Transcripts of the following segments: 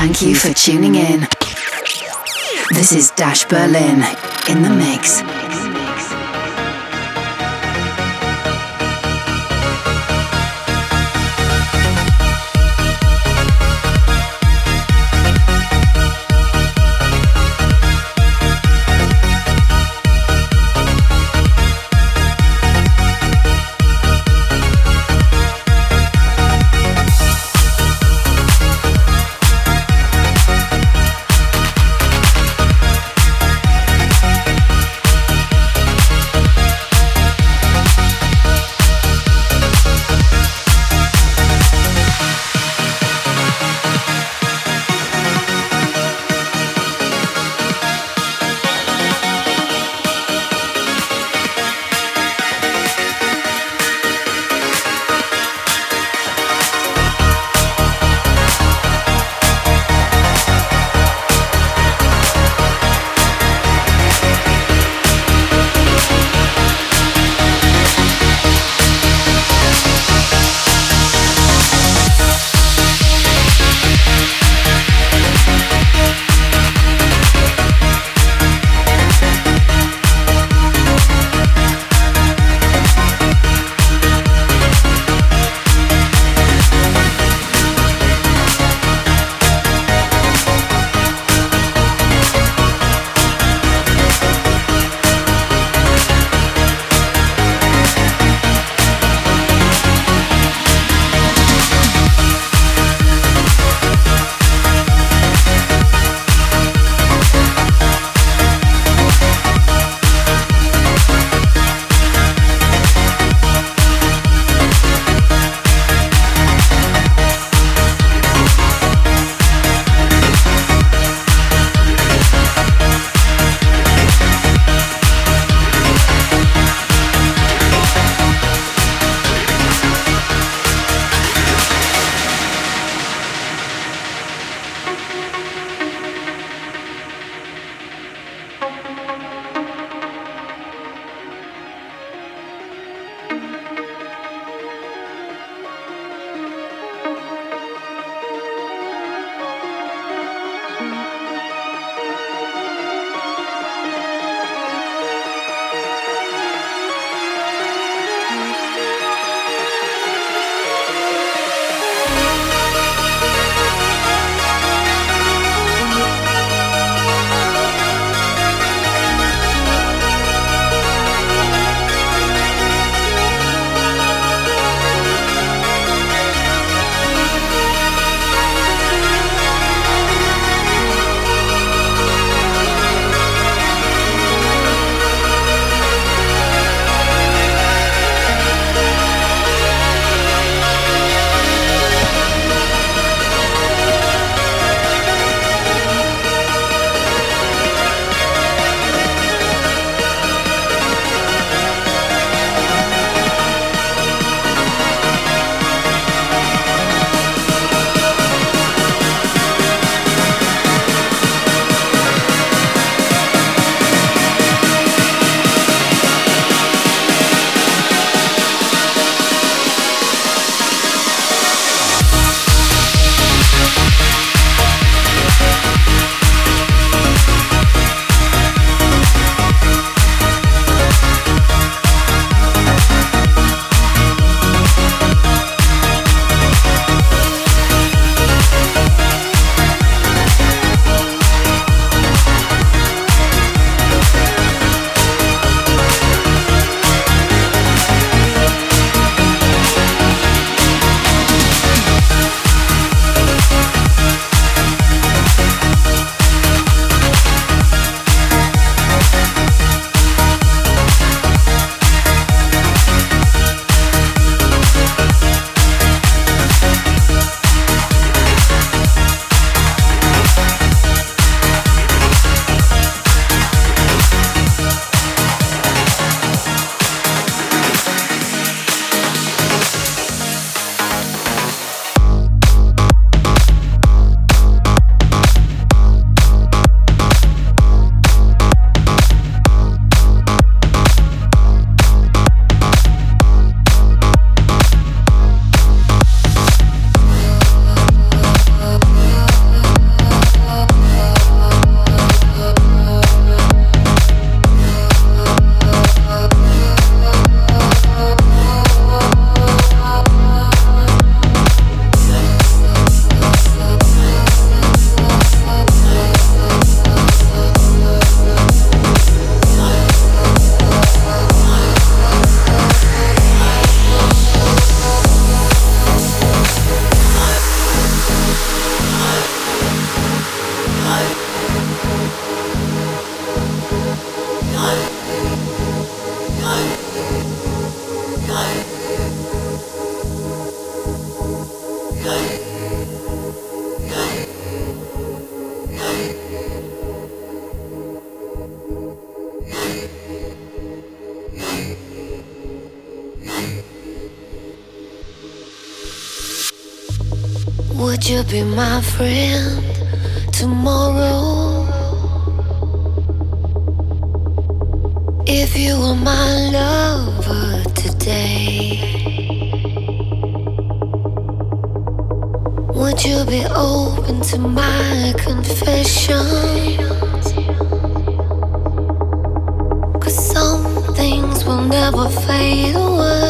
Thank you for tuning in. This is Dash Berlin in the mix. Would you be my friend tomorrow? If you were my lover today. Would you be open to my confession? Cause some things will never fade away.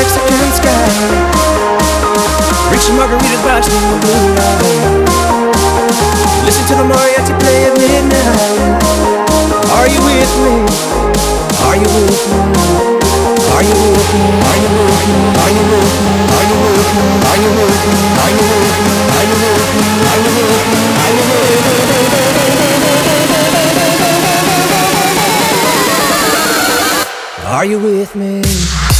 Mexican sky. Drink margaritas by the blue. Listen to the mariachi play at midnight. Are you with me? Are you with me? Are you with me? Are you with me? Are you with me? Are you with me? Are you with me? Are you with me? Are you with me? Are you with me? Are you with me? Are you with me?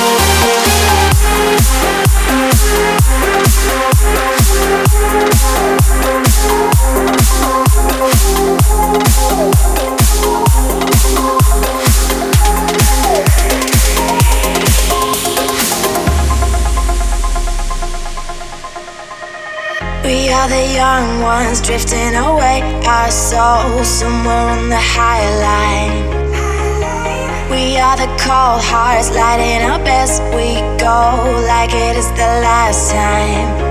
Young ones drifting away, our souls somewhere on the high line. We are the cold hearts lighting up as we go, like it is the last time.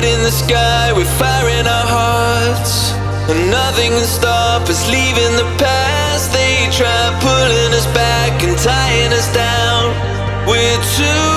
In the sky, we're firing our hearts. And nothing can stop us leaving the past. They try pulling us back and tying us down. We're too.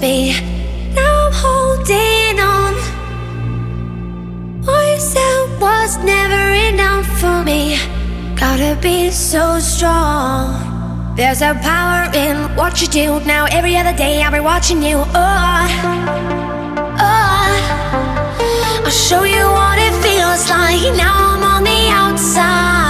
be. Now I'm holding on. What you was never enough for me. Gotta be so strong. There's a power in what you do. Now every other day I'll be watching you. Oh, oh. I'll show you what it feels like. Now I'm on the outside.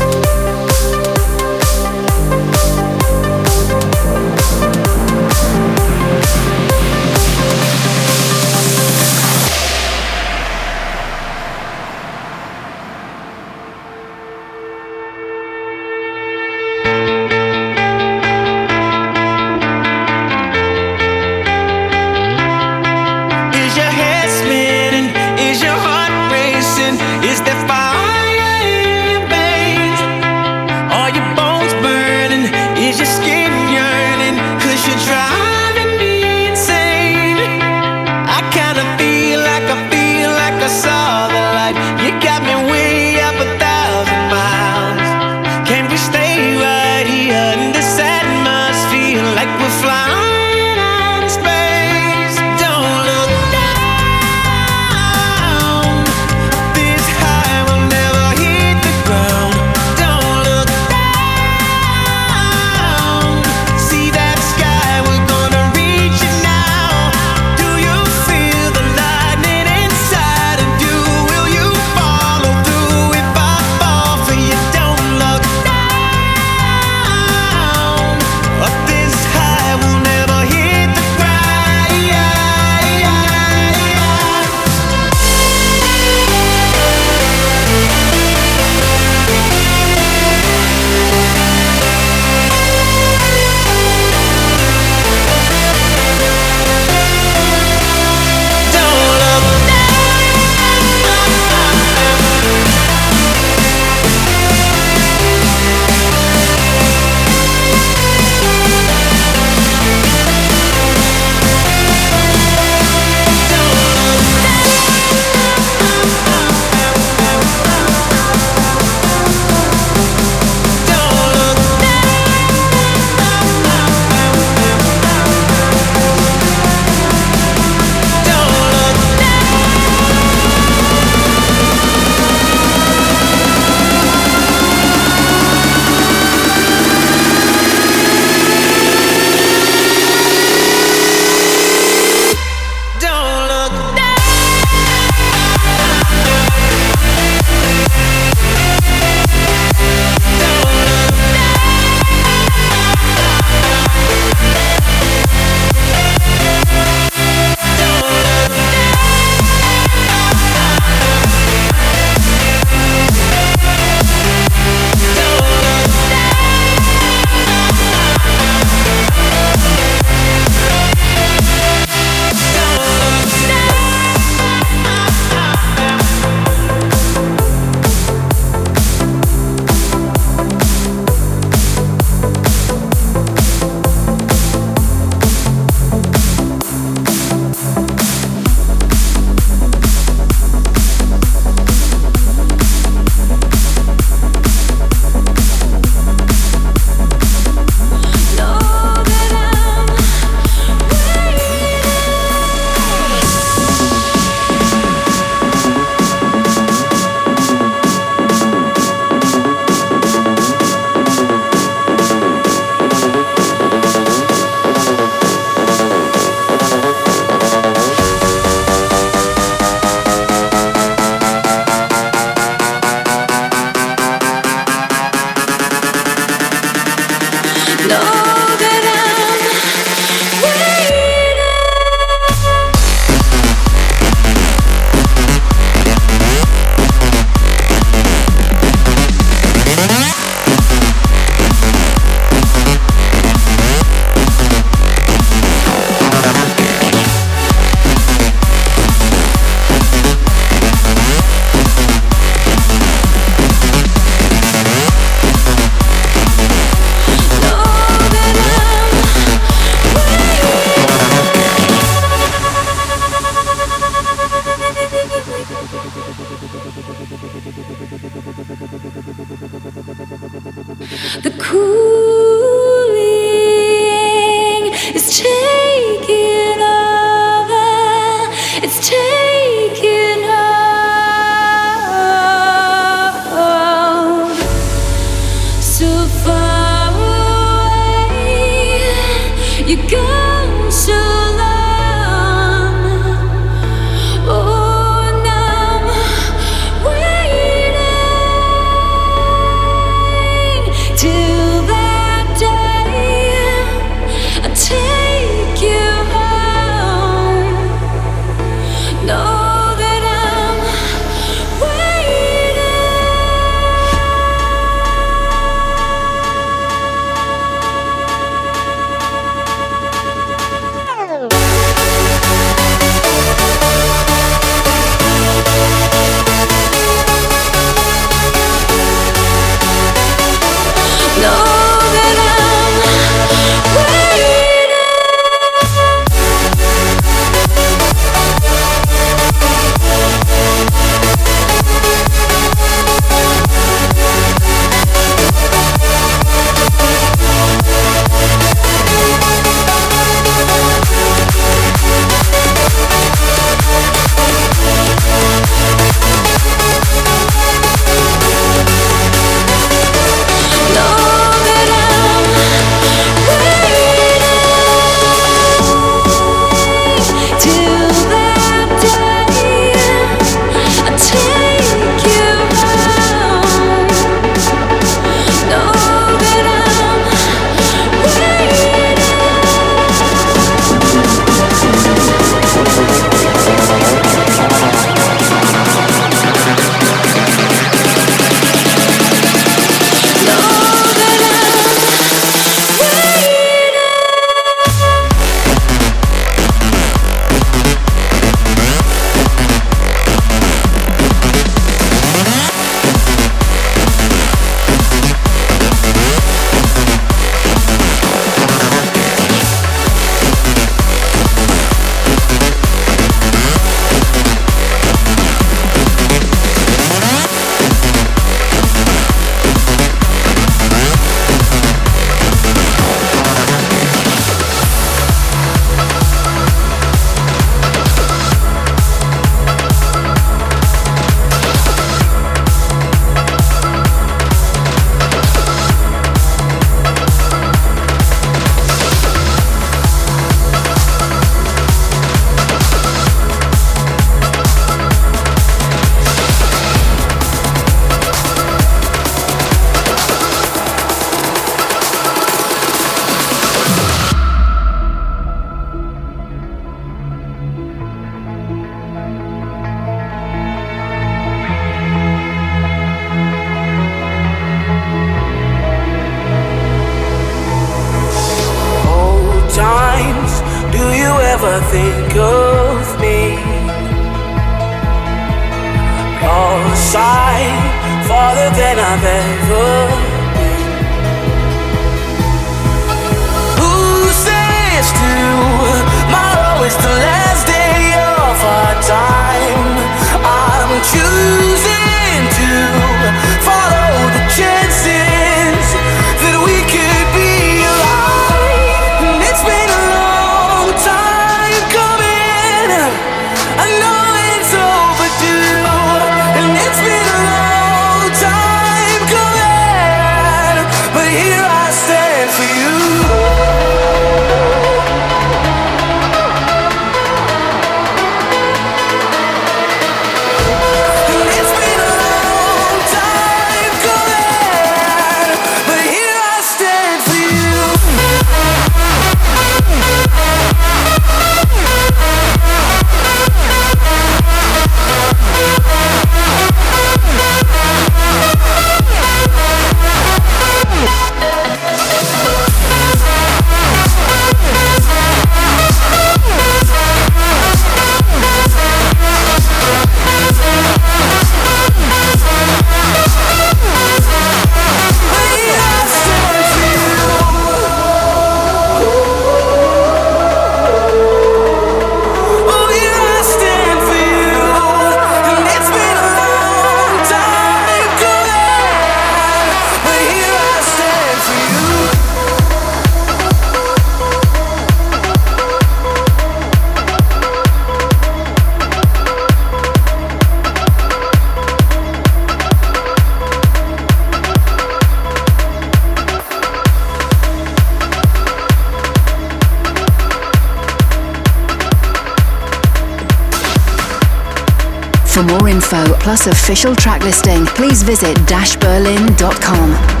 Plus official track listing, please visit dashberlin.com.